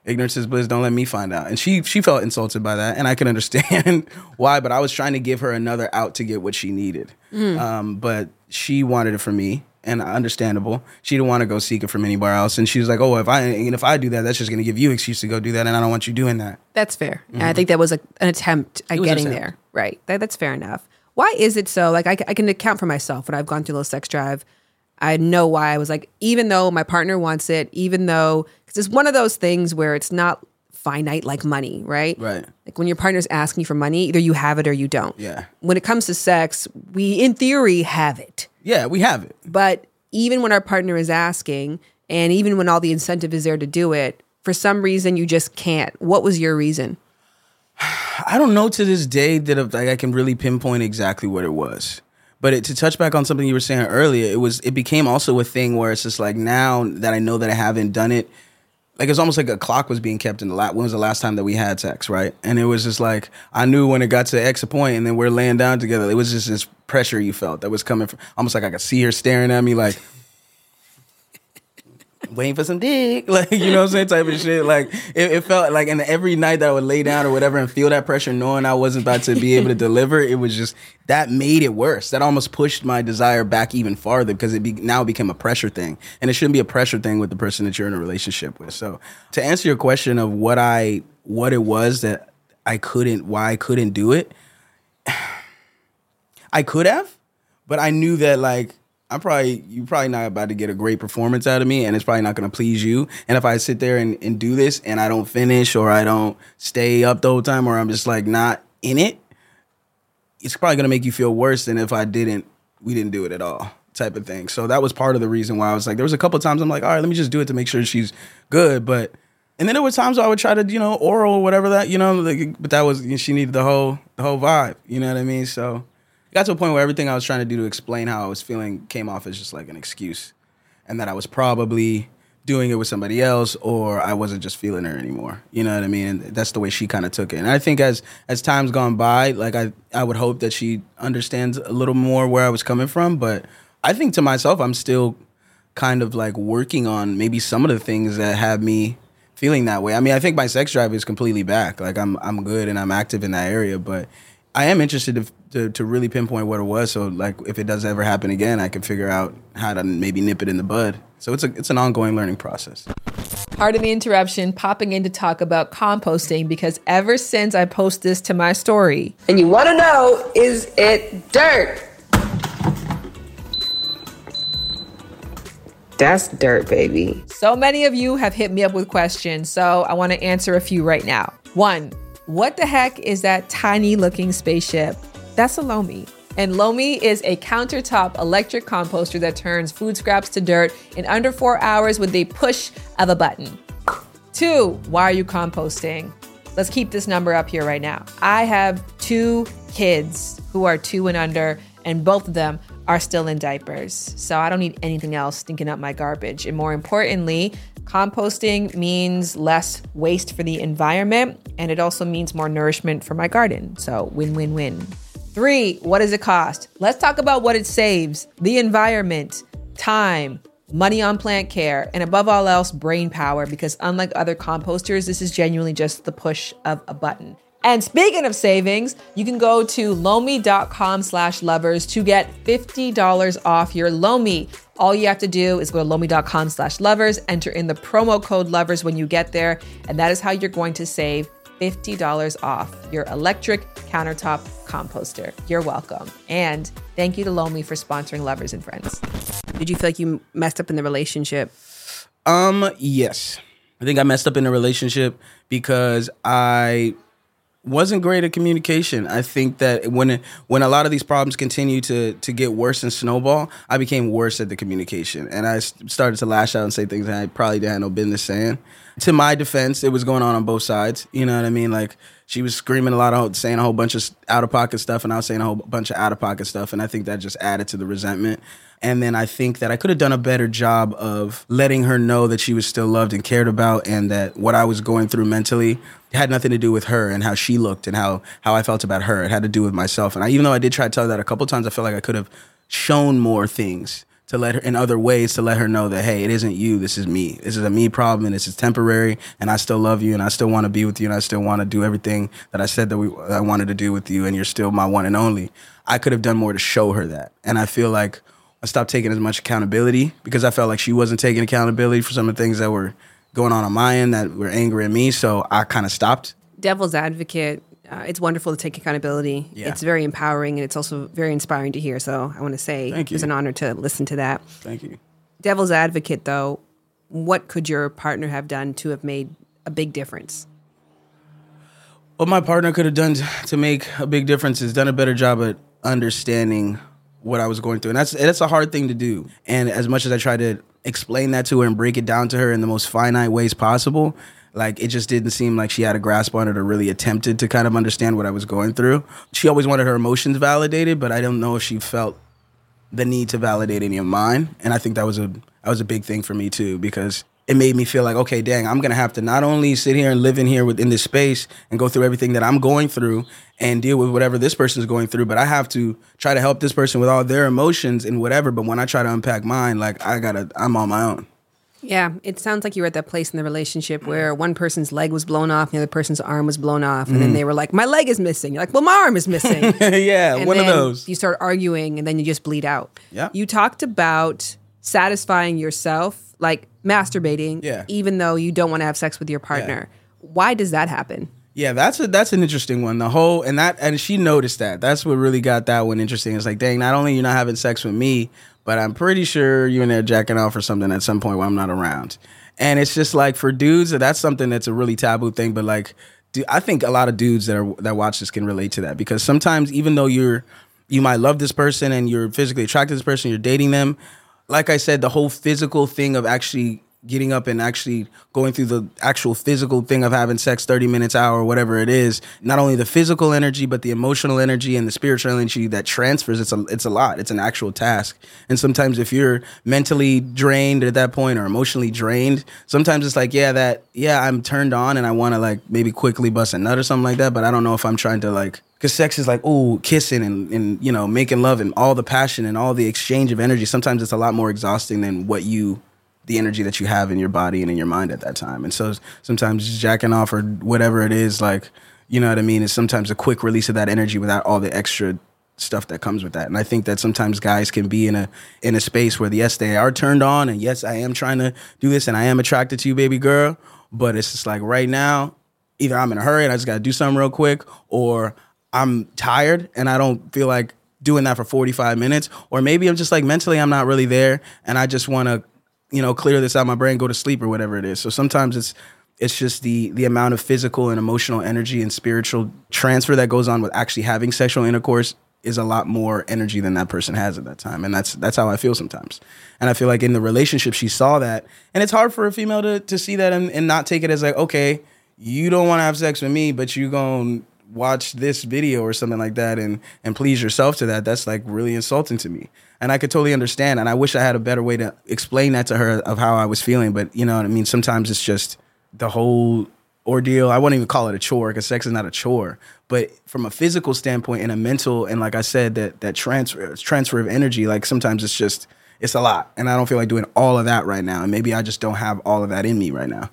ignorance is bliss. Don't let me find out. And she she felt insulted by that, and I can understand why. But I was trying to give her another out to get what she needed. Mm. Um, but she wanted it from me, and understandable. She didn't want to go seek it from anywhere else. And she was like, "Oh, if I and if I do that, that's just going to give you an excuse to go do that, and I don't want you doing that." That's fair. And I think that was a, an attempt at It was an getting attempt. there. Right. That, that's fair enough. Why is it so? Like, I can account for myself when I've gone through a low sex drive. I know why I was like, even though my partner wants it, even though, because it's one of those things where it's not finite like money, right? Right. Like when your partner's asking you for money, either you have it or you don't. Yeah. When it comes to sex, we, in theory, have it. Yeah, we have it. But even when our partner is asking, and even when all the incentive is there to do it, for some reason you just can't. What was your reason? I don't know to this day that uh, like I can really pinpoint exactly what it was. But it, to touch back on something you were saying earlier, it was it became also a thing where it's just like now that I know that I haven't done it, like it's almost like a clock was being kept in the last. When was the last time that we had sex, right? And it was just like I knew when it got to X point, and then we're laying down together. It was just this pressure you felt that was coming from almost like I could see her staring at me, like waiting for some dick, like you know what I'm saying, type of shit. Like it, it felt like, and every night that I would lay down or whatever and feel that pressure, knowing I wasn't about to be able to deliver, it was just that made it worse. That almost pushed my desire back even farther because it be, now became a pressure thing, and it shouldn't be a pressure thing with the person that you're in a relationship with. So to answer your question of what I what it was that I couldn't, why I couldn't do it, I could have, but I knew that like I'm probably you're probably not about to get a great performance out of me, and it's probably not going to please you. And if I sit there and, and do this and I don't finish or I don't stay up the whole time or I'm just like not in it, it's probably going to make you feel worse than if I didn't. We didn't do it at all. type of thing. So that was part of the reason why I was like, there was a couple times I'm like, all right, let me just do it to make sure she's good. But and then there were times I would try to, you know, oral or whatever that, you know, like, but that was she needed the whole the whole vibe. You know what I mean? So got to a point where everything I was trying to do to explain how I was feeling came off as just like an excuse, and that I was probably doing it with somebody else or I wasn't just feeling her anymore. You know what I mean? And that's the way she kind of took it. And I think as as time's gone by, like I I would hope that she understands a little more where I was coming from, but I think to myself I'm still kind of like working on maybe some of the things that have me feeling that way. I mean, I think my sex drive is completely back. Like I'm I'm good and I'm active in that area, but I am interested to, to, to really pinpoint what it was. So like if it does ever happen again, I can figure out how to maybe nip it in the bud. So it's a it's an ongoing learning process. Part of the interruption, popping in to talk about composting because ever since I post this to my story, and you want to know, is it dirt? That's dirt, baby. So many of you have hit me up with questions, so I want to answer a few right now. One, what the heck is that tiny looking spaceship? That's a Lomi. And Lomi is a countertop electric composter that turns food scraps to dirt in under four hours with the push of a button. Two, why are you composting? Let's keep this number up here right now. I have two kids who are two and under, and both of them are still in diapers. So I don't need anything else stinking up my garbage. And more importantly, composting means less waste for the environment and it also means more nourishment for my garden. So win win win. Three, what does it cost? Let's talk about what it saves the environment, time, money on plant care, and above all else, brain power. Because unlike other composters, this is genuinely just the push of a button. And speaking of savings, you can go to lomi.com slash lovers to get $50 off your Lomi. All you have to do is go to lomi.com slash lovers, enter in the promo code lovers when you get there, and that is how you're going to save $50 off your electric countertop composter. You're welcome. And thank you to Lomi for sponsoring Lovers and Friends. Did you feel like you messed up in the relationship? Um, yes. I think I messed up in the relationship because I wasn't great at communication. I think that when when a lot of these problems continue to to get worse and snowball, I became worse at the communication, and I started to lash out and say things that I probably didn't have no business saying. To my defense, it was going on on both sides. You know what I mean? Like she was screaming a lot of saying a whole bunch of out of pocket stuff, and I was saying a whole bunch of out of pocket stuff, and I think that just added to the resentment. And then I think that I could have done a better job of letting her know that she was still loved and cared about, and that what I was going through mentally had nothing to do with her and how she looked and how how I felt about her. It had to do with myself. And I, even though I did try to tell her that a couple times, I felt like I could have shown more things to let her in other ways to let her know that hey, it isn't you. This is me. This is a me problem, and this is temporary. And I still love you, and I still want to be with you, and I still want to do everything that I said that we I wanted to do with you, and you're still my one and only. I could have done more to show her that, and I feel like I stopped taking as much accountability because I felt like she wasn't taking accountability for some of the things that were going on on my end that were angry at me. So I kind of stopped. Devil's advocate. Uh, it's wonderful to take accountability. Yeah. It's very empowering and it's also very inspiring to hear. So I want to say Thank you. it's an honor to listen to that. Thank you. Devil's advocate, though, what could your partner have done to have made a big difference? What my partner could have done to make a big difference is done a better job at understanding what I was going through, and that's that's a hard thing to do. And as much as I tried to explain that to her and break it down to her in the most finite ways possible, like it just didn't seem like she had a grasp on it or really attempted to kind of understand what I was going through. She always wanted her emotions validated, but I don't know if she felt the need to validate any of mine. And I think that was a that was a big thing for me too because it made me feel like okay, dang, I'm gonna have to not only sit here and live in here within this space and go through everything that I'm going through and deal with whatever this person is going through, but I have to try to help this person with all their emotions and whatever. But when I try to unpack mine, like I gotta, I'm on my own. Yeah, it sounds like you were at that place in the relationship where one person's leg was blown off, and the other person's arm was blown off, and then Mhm. they were like, "My leg is missing." You're like, "Well, my arm is missing." yeah, And one of those. You start arguing, and then you just bleed out. Yeah. You talked about satisfying yourself, like masturbating, Yeah. even though you don't want to have sex with your partner. Why does that happen? Yeah, that's a that's an interesting one. The whole and that and she noticed that. That's what really got that one interesting. It's like, dang, not only you're not having sex with me, but I'm pretty sure you're in there jacking off or something at some point while I'm not around. And it's just like for dudes, that's something that's a really taboo thing. But like, I think a lot of dudes that are that watch this can relate to that because sometimes even though you're you might love this person and you're physically attracted to this person, you're dating them. Like I said, the whole physical thing of actually getting up and actually going through the actual physical thing of having sex 30 minutes hour whatever it is not only the physical energy but the emotional energy and the spiritual energy that transfers it's a it's a lot. It's an actual task. And sometimes if you're mentally drained at that point or emotionally drained sometimes it's like yeah that yeah I'm turned on and I want to like maybe quickly bust a nut or something like that but I don't know if I'm trying to like because sex is like oh kissing and, and you know making love and all the passion and all the exchange of energy sometimes it's a lot more exhausting than what you the energy that you have in your body and in your mind at that time. And so sometimes jacking off or whatever it is, like, you know what I mean, is sometimes a quick release of that energy without all the extra stuff that comes with that. And I think that sometimes guys can be in a in a space where yes, they are turned on and yes, I am trying to do this and I am attracted to you, baby girl. But it's just like right now, either I'm in a hurry and I just gotta do something real quick, or I'm tired and I don't feel like doing that for 45 minutes. Or maybe I'm just like mentally I'm not really there and I just wanna you know, clear this out my brain, go to sleep or whatever it is. So sometimes it's it's just the the amount of physical and emotional energy and spiritual transfer that goes on with actually having sexual intercourse is a lot more energy than that person has at that time. And that's that's how I feel sometimes. And I feel like in the relationship she saw that. And it's hard for a female to to see that and, and not take it as like, okay, you don't want to have sex with me, but you gonna watch this video or something like that and and please yourself to that. That's like really insulting to me and I could totally understand. And I wish I had a better way to explain that to her of how I was feeling. But you know what I mean? Sometimes it's just the whole ordeal. I wouldn't even call it a chore because sex is not a chore. But from a physical standpoint and a mental, and like I said, that that transfer transfer of energy, like sometimes it's just it's a lot, and I don't feel like doing all of that right now. And maybe I just don't have all of that in me right now.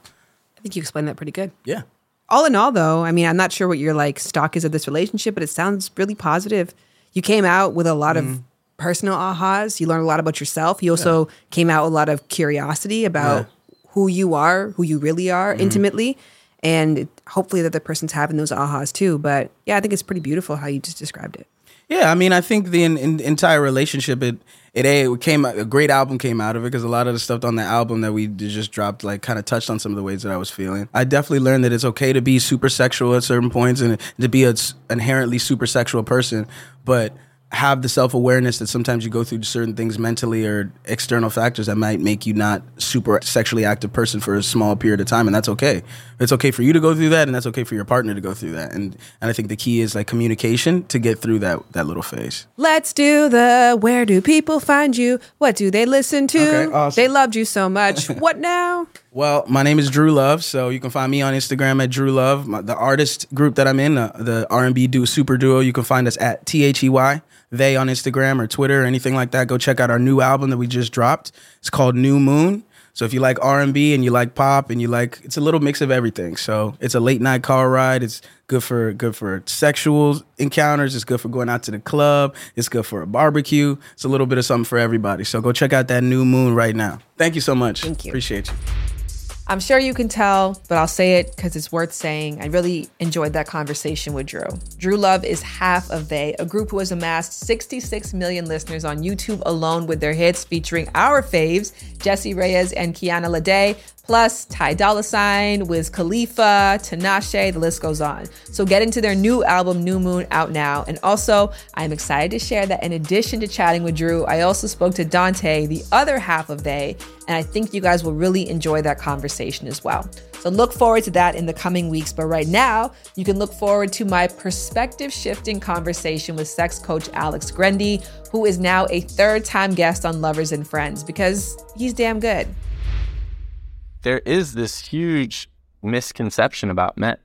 I think you explained that pretty good. Yeah. All in all, though, I mean, I'm not sure what your like stock is of this relationship, but it sounds really positive. You came out with a lot of Mm-hmm. Personal ahas. You learn a lot about yourself. You also came out with a lot of curiosity about who you are, who you really are Mm-hmm. intimately. And hopefully that the person's having those ahas too. But yeah, I think it's pretty beautiful how you just described it. Yeah, I mean, I think the in, in, entire relationship it it a it came a great album came out of it because a lot of the stuff on the album that we just dropped like kind of touched on some of the ways that I was feeling. I definitely learned that it's okay to be super sexual at certain points and to be a s- inherently super sexual person, but have the self awareness that sometimes you go through certain things mentally or external factors that might make you not super sexually active person for a small period of time, and that's okay. It's okay for you to go through that, and that's okay for your partner to go through that. And and I think the key is like communication to get through that that little phase. Let's do the where do people find you? What do they listen to? Okay, awesome. They loved you so much. what now? Well, my name is Drew Love, so you can find me on Instagram at Drew Love. My, the artist group that I'm in, uh, the R&B duo super duo, you can find us at T H E Y they on Instagram or Twitter or anything like that. Go check out our new album that we just dropped. It's called Nu Moon. So if you like R&B and you like pop and you like, it's a little mix of everything. So it's a late night car ride. It's good for good for sexual encounters. It's good for going out to the club. It's good for a barbecue. It's a little bit of something for everybody. So go check out that Nu Moon right now. Thank you so much. Thank you. Appreciate you. I'm sure you can tell, but I'll say it because it's worth saying. I really enjoyed that conversation with Drew. Drew Love is half of They, a group who has amassed 66 million listeners on YouTube alone with their hits featuring our faves, Jessie Reyez and Kiana Lede, plus Ty Dolla Sign, Wiz Khalifa, Tinashe, the list goes on. So get into their new album, Nu Moon, out now. And also, I'm excited to share that in addition to chatting with Drew, I also spoke to Dante, the other half of They, and I think you guys will really enjoy that conversation as well. So look forward to that in the coming weeks. But right now, you can look forward to my perspective shifting conversation with sex coach Alex Grendi, who is now a third time guest on Lovers and Friends because he's damn good. There is this huge misconception about men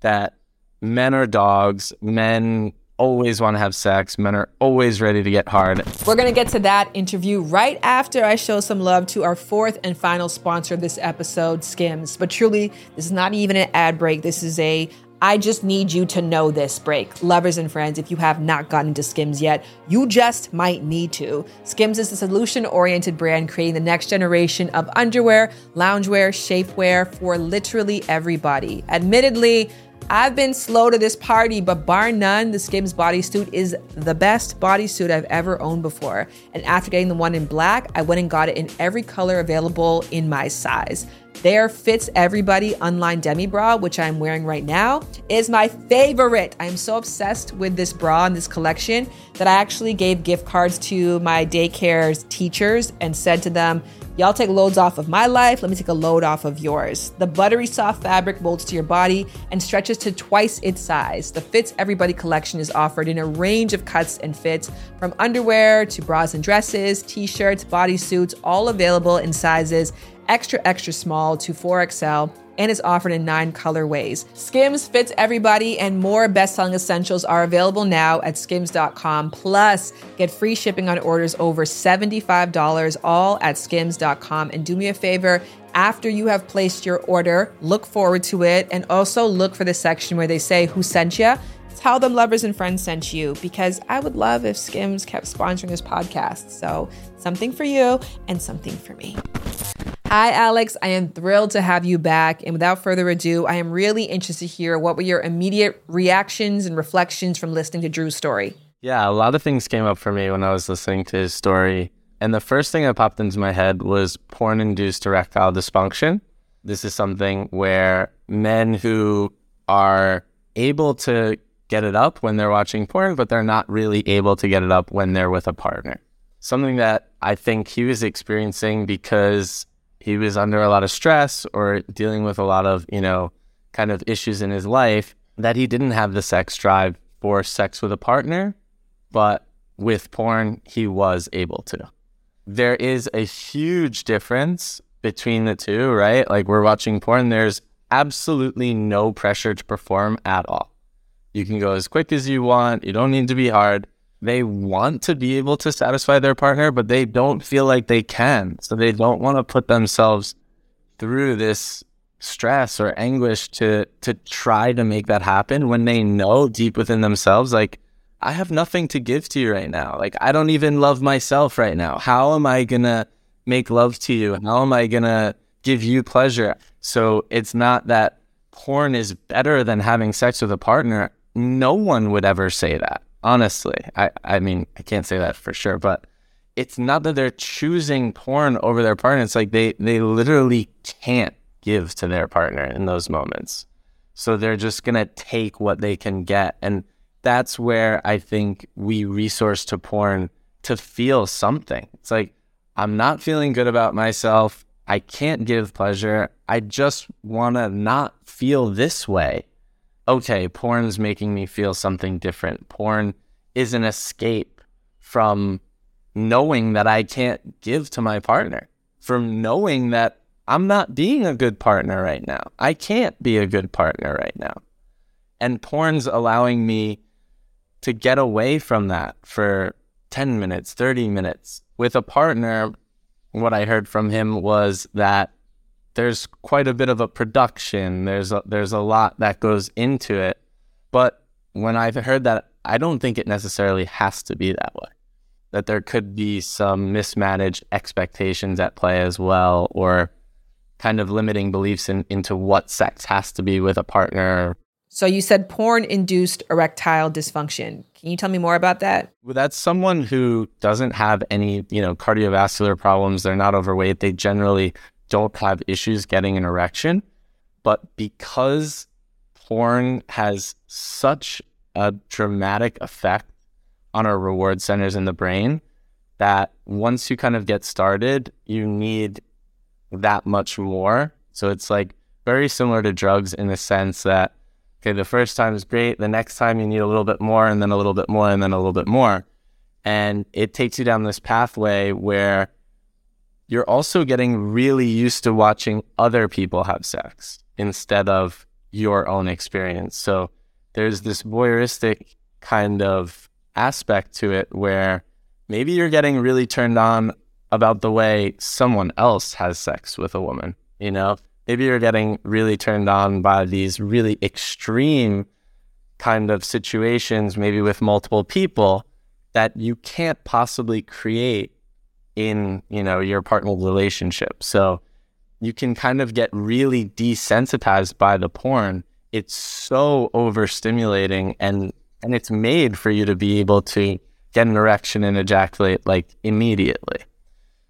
that men are dogs, men always want to have sex, men are always ready to get hard. We're going to get to that interview right after I show some love to our fourth and final sponsor of this episode, Skims. But truly, this is not even an ad break. This is a I just need you to know this break. Lovers and friends, if you have not gotten into Skims yet, you just might need to. Skims is a solution oriented brand creating the next generation of underwear, loungewear, shapewear for literally everybody. Admittedly, I've been slow to this party, but bar none, the Skims bodysuit is the best bodysuit I've ever owned before. And after getting the one in black, I went and got it in every color available in my size. Their Fits Everybody Unlined Demi Bra, which I'm wearing right now, is my favorite. I'm so obsessed with this bra and this collection that I actually gave gift cards to my daycare's teachers and said to them, Y'all take loads off of my life. Let me take a load off of yours. The buttery soft fabric molds to your body and stretches to twice its size. The Fits Everybody collection is offered in a range of cuts and fits from underwear to bras and dresses, t shirts, bodysuits, all available in sizes extra, extra small to 4XL and is offered in nine colorways. Skims fits everybody, and more best selling essentials are available now at skims.com. Plus, get free shipping on orders over $75, all at skims.com. And do me a favor, after you have placed your order, look forward to it and also look for the section where they say who sent you. Tell them lovers and friends sent you because I would love if Skims kept sponsoring this podcast. So, something for you and something for me. Hi, Alex. I am thrilled to have you back. And without further ado, I am really interested to hear what were your immediate reactions and reflections from listening to Drew's story. Yeah, a lot of things came up for me when I was listening to his story. And the first thing that popped into my head was porn induced erectile dysfunction. This is something where men who are able to get it up when they're watching porn, but they're not really able to get it up when they're with a partner. Something that I think he was experiencing because he was under a lot of stress or dealing with a lot of, you know, kind of issues in his life that he didn't have the sex drive for sex with a partner, but with porn, he was able to. There is a huge difference between the two, right? Like we're watching porn, there's absolutely no pressure to perform at all. You can go as quick as you want, you don't need to be hard they want to be able to satisfy their partner, but they don't feel like they can. So they don't want to put themselves through this stress or anguish to to try to make that happen when they know deep within themselves like I have nothing to give to you right now. Like I don't even love myself right now. How am I going to make love to you? How am I going to give you pleasure? So it's not that porn is better than having sex with a partner. No one would ever say that honestly. I, I mean, I can't say that for sure, but it's not that they're choosing porn over their partner. It's like they, they literally can't give to their partner in those moments. So they're just going to take what they can get. And that's where I think we resource to porn to feel something. It's like, I'm not feeling good about myself. I can't give pleasure. I just want to not feel this way okay, porn's making me feel something different. Porn is an escape from knowing that I can't give to my partner, from knowing that I'm not being a good partner right now. I can't be a good partner right now. And porn's allowing me to get away from that for 10 minutes, 30 minutes. With a partner, what I heard from him was that there's quite a bit of a production. There's a, there's a lot that goes into it. But when I've heard that, I don't think it necessarily has to be that way. That there could be some mismanaged expectations at play as well, or kind of limiting beliefs in, into what sex has to be with a partner. So you said porn induced erectile dysfunction. Can you tell me more about that? Well, that's someone who doesn't have any, you know, cardiovascular problems. They're not overweight. They generally don't have issues getting an erection. But because porn has such a dramatic effect on our reward centers in the brain that once you kind of get started, you need that much more. So it's like very similar to drugs in the sense that, okay, the first time is great. The next time you need a little bit more, and then a little bit more, and then a little bit more. And it takes you down this pathway where you're also getting really used to watching other people have sex instead of your own experience. So there's this voyeuristic kind of aspect to it where maybe you're getting really turned on about the way someone else has sex with a woman, you know? Maybe you're getting really turned on by these really extreme kind of situations, maybe with multiple people that you can't possibly create in you know your partner relationship so you can kind of get really desensitized by the porn it's so overstimulating and and it's made for you to be able to get an erection and ejaculate like immediately.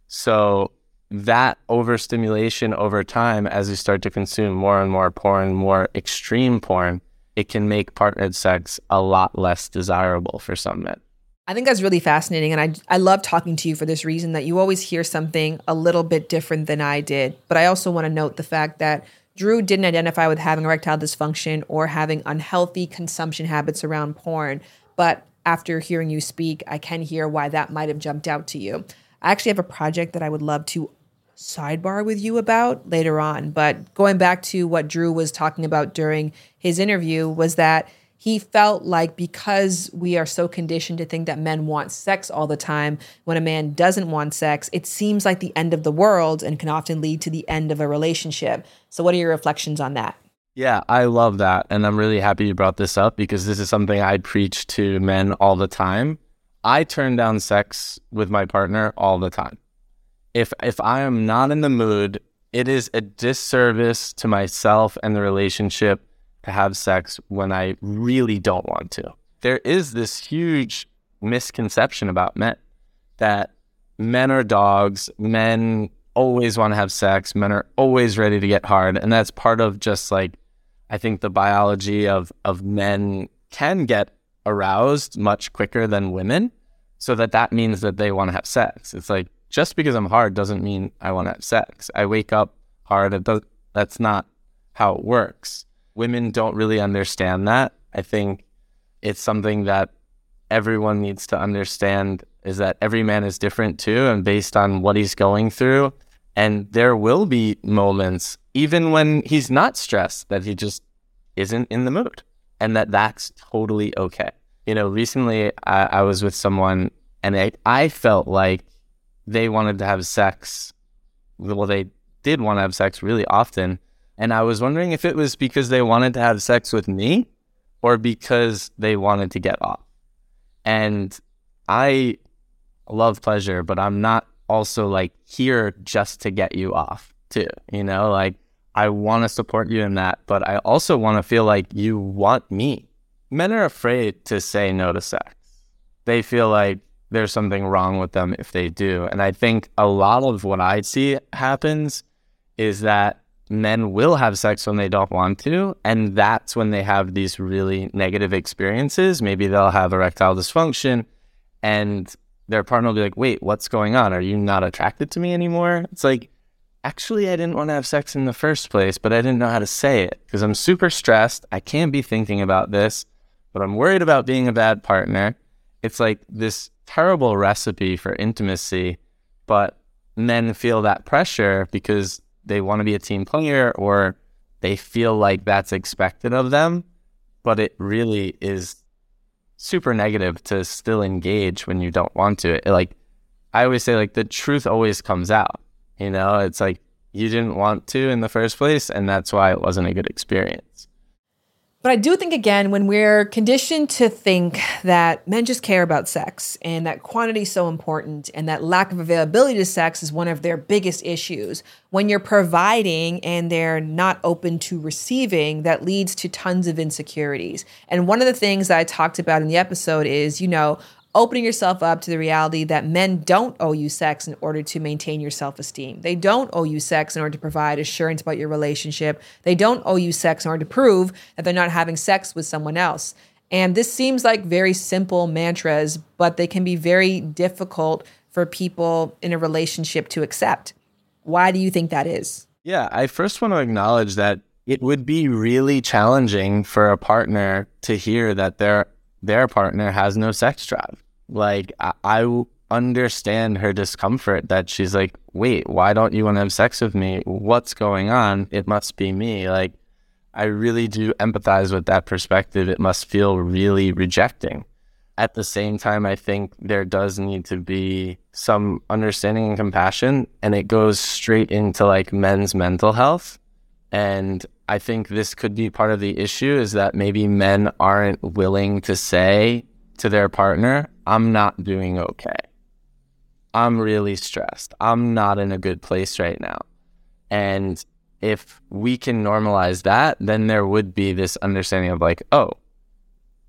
So that overstimulation over time as you start to consume more and more porn, more extreme porn, it can make partnered sex a lot less desirable for some men. I think that's really fascinating. And I, I love talking to you for this reason that you always hear something a little bit different than I did. But I also want to note the fact that Drew didn't identify with having erectile dysfunction or having unhealthy consumption habits around porn. But after hearing you speak, I can hear why that might have jumped out to you. I actually have a project that I would love to sidebar with you about later on. But going back to what Drew was talking about during his interview, was that he felt like because we are so conditioned to think that men want sex all the time, when a man doesn't want sex, it seems like the end of the world and can often lead to the end of a relationship. So, what are your reflections on that? Yeah, I love that. And I'm really happy you brought this up because this is something I preach to men all the time. I turn down sex with my partner all the time. If if I am not in the mood, it is a disservice to myself and the relationship have sex when I really don't want to. There is this huge misconception about men that men are dogs, men always want to have sex, men are always ready to get hard. And that's part of just like, I think the biology of, of men can get aroused much quicker than women. So that that means that they want to have sex. It's like, just because I'm hard doesn't mean I want to have sex. I wake up hard. It does, that's not how it works women don't really understand that. I think it's something that everyone needs to understand is that every man is different too and based on what he's going through. And there will be moments even when he's not stressed that he just isn't in the mood and that that's totally okay. You know recently i, I was with someone and I, I felt like they wanted to have sex. Well they did want to have sex really often and I was wondering if it was because they wanted to have sex with me or because they wanted to get off. And I love pleasure, but I'm not also like here just to get you off too. You know, like I want to support you in that, but I also want to feel like you want me. Men are afraid to say no to sex. They feel like there's something wrong with them if they do. And I think a lot of what I see happens is that men will have sex when they don't want to. And that's when they have these really negative experiences. Maybe they'll have erectile dysfunction and their partner will be like, wait, what's going on? Are you not attracted to me anymore? It's like, actually, I didn't want to have sex in the first place, but I didn't know how to say it because I'm super stressed. I can't be thinking about this, but I'm worried about being a bad partner. It's like this terrible recipe for intimacy, but men feel that pressure because they want to be a team player or they feel like that's expected of them, but it really is super negative to still engage when you don't want to. It, like I always say, like the truth always comes out. You know, it's like you didn't want to in the first place, and that's why it wasn't a good experience. But I do think, again, when we're conditioned to think that men just care about sex and that quantity is so important and that lack of availability to sex is one of their biggest issues, when you're providing and they're not open to receiving, that leads to tons of insecurities. And one of the things that I talked about in the episode is, you know, opening yourself up to the reality that men don't owe you sex in order to maintain your self esteem. They don't owe you sex in order to provide assurance about your relationship. They don't owe you sex in order to prove that they're not having sex with someone else. And this seems like very simple mantras, but they can be very difficult for people in a relationship to accept. Why do you think that is? Yeah, I first want to acknowledge that it would be really challenging for a partner to hear that their their partner has no sex drive like I, I understand her discomfort that she's like, wait, why don't you want to have sex with me? What's going on? It must be me. Like, I really do empathize with that perspective. It must feel really rejecting. At the same time, I think there does need to be some understanding and compassion, and it goes straight into like men's mental health. And I think this could be part of the issue is that maybe men aren't willing to say to their partner, I'm not doing okay. I'm really stressed. I'm not in a good place right now. And if we can normalize that, then there would be this understanding of like, oh,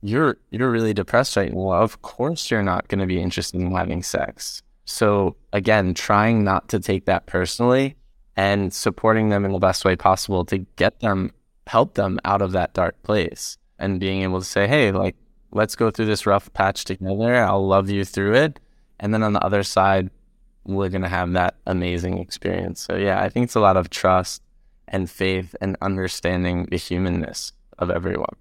you're you're really depressed right. Well, of course you're not going to be interested in having sex. So again, trying not to take that personally and supporting them in the best way possible to get them help them out of that dark place and being able to say, "Hey, like let's go through this rough patch together. I'll love you through it." And then on the other side, we're going to have that amazing experience. So yeah, I think it's a lot of trust and faith and understanding the humanness of everyone.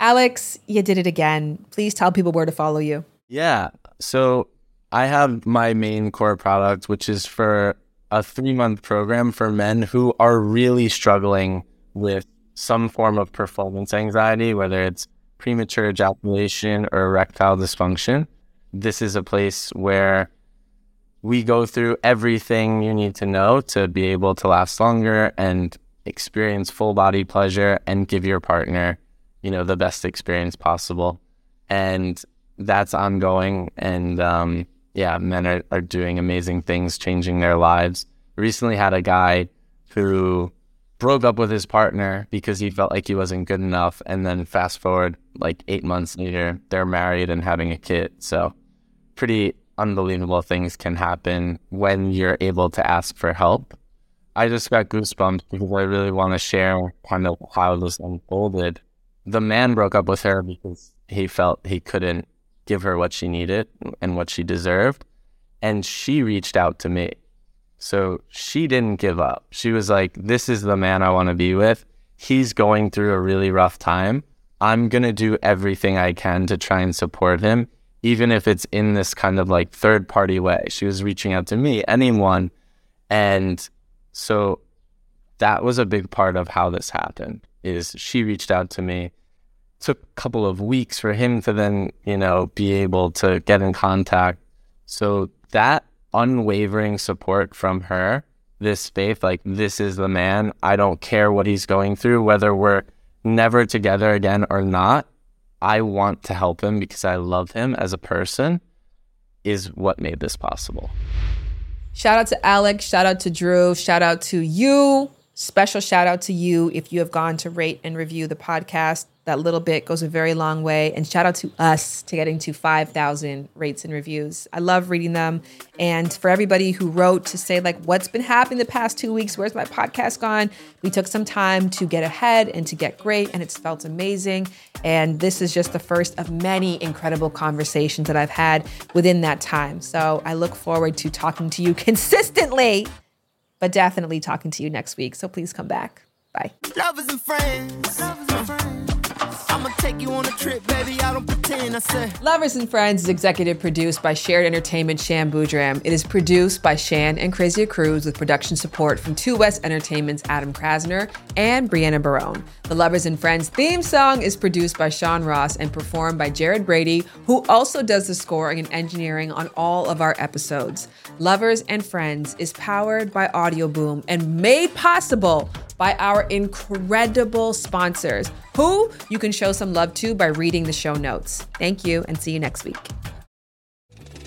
Alex, you did it again. Please tell people where to follow you. Yeah. So I have my main core product, which is for a three month program for men who are really struggling with some form of performance anxiety, whether it's premature ejaculation or erectile dysfunction. This is a place where we go through everything you need to know to be able to last longer and experience full body pleasure and give your partner you know, the best experience possible. And that's ongoing. And um, yeah, men are, are doing amazing things, changing their lives. Recently had a guy who broke up with his partner because he felt like he wasn't good enough. And then fast forward like eight months later, they're married and having a kid. So pretty unbelievable things can happen when you're able to ask for help. I just got goosebumps because I really want to share kind of how this unfolded the man broke up with her because he felt he couldn't give her what she needed and what she deserved. And she reached out to me. So she didn't give up. She was like, This is the man I want to be with. He's going through a really rough time. I'm going to do everything I can to try and support him, even if it's in this kind of like third party way. She was reaching out to me, anyone. And so that was a big part of how this happened is she reached out to me. Took a couple of weeks for him to then, you know, be able to get in contact. So that unwavering support from her, this faith, like this is the man. I don't care what he's going through, whether we're never together again or not. I want to help him because I love him as a person is what made this possible. Shout out to Alex. Shout out to Drew. Shout out to you. Special shout out to you if you have gone to rate and review the podcast. That little bit goes a very long way. And shout out to us to getting to 5,000 rates and reviews. I love reading them. And for everybody who wrote to say, like, what's been happening the past two weeks? Where's my podcast gone? We took some time to get ahead and to get great, and it's felt amazing. And this is just the first of many incredible conversations that I've had within that time. So I look forward to talking to you consistently but definitely talking to you next week. So please come back. Bye. Lovers and friends. Lovers and friends. I'ma take you on a trip, baby. I don't pretend. I said. Lovers and Friends is executive produced by Shared Entertainment Shan Boodram. It is produced by Shan and Crazy Cruz with production support from Two West Entertainment's Adam Krasner and Brianna Barone. The Lovers and Friends theme song is produced by Sean Ross and performed by Jared Brady, who also does the scoring and engineering on all of our episodes. Lovers and Friends is powered by Audioboom and made possible by our incredible sponsors, who you can show some love to by reading the show notes. Thank you and see you next week.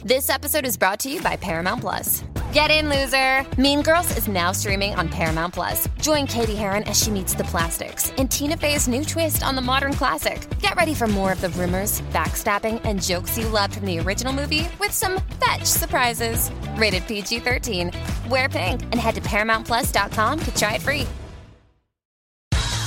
This episode is brought to you by Paramount Plus. Get in, loser! Mean Girls is now streaming on Paramount Plus. Join Cady Heron as she meets the plastics in Tina Fey's new twist on the modern classic. Get ready for more of the rumors, backstabbing, and jokes you loved from the original movie with some fetch surprises. Rated PG 13. Wear pink and head to ParamountPlus.com to try it free.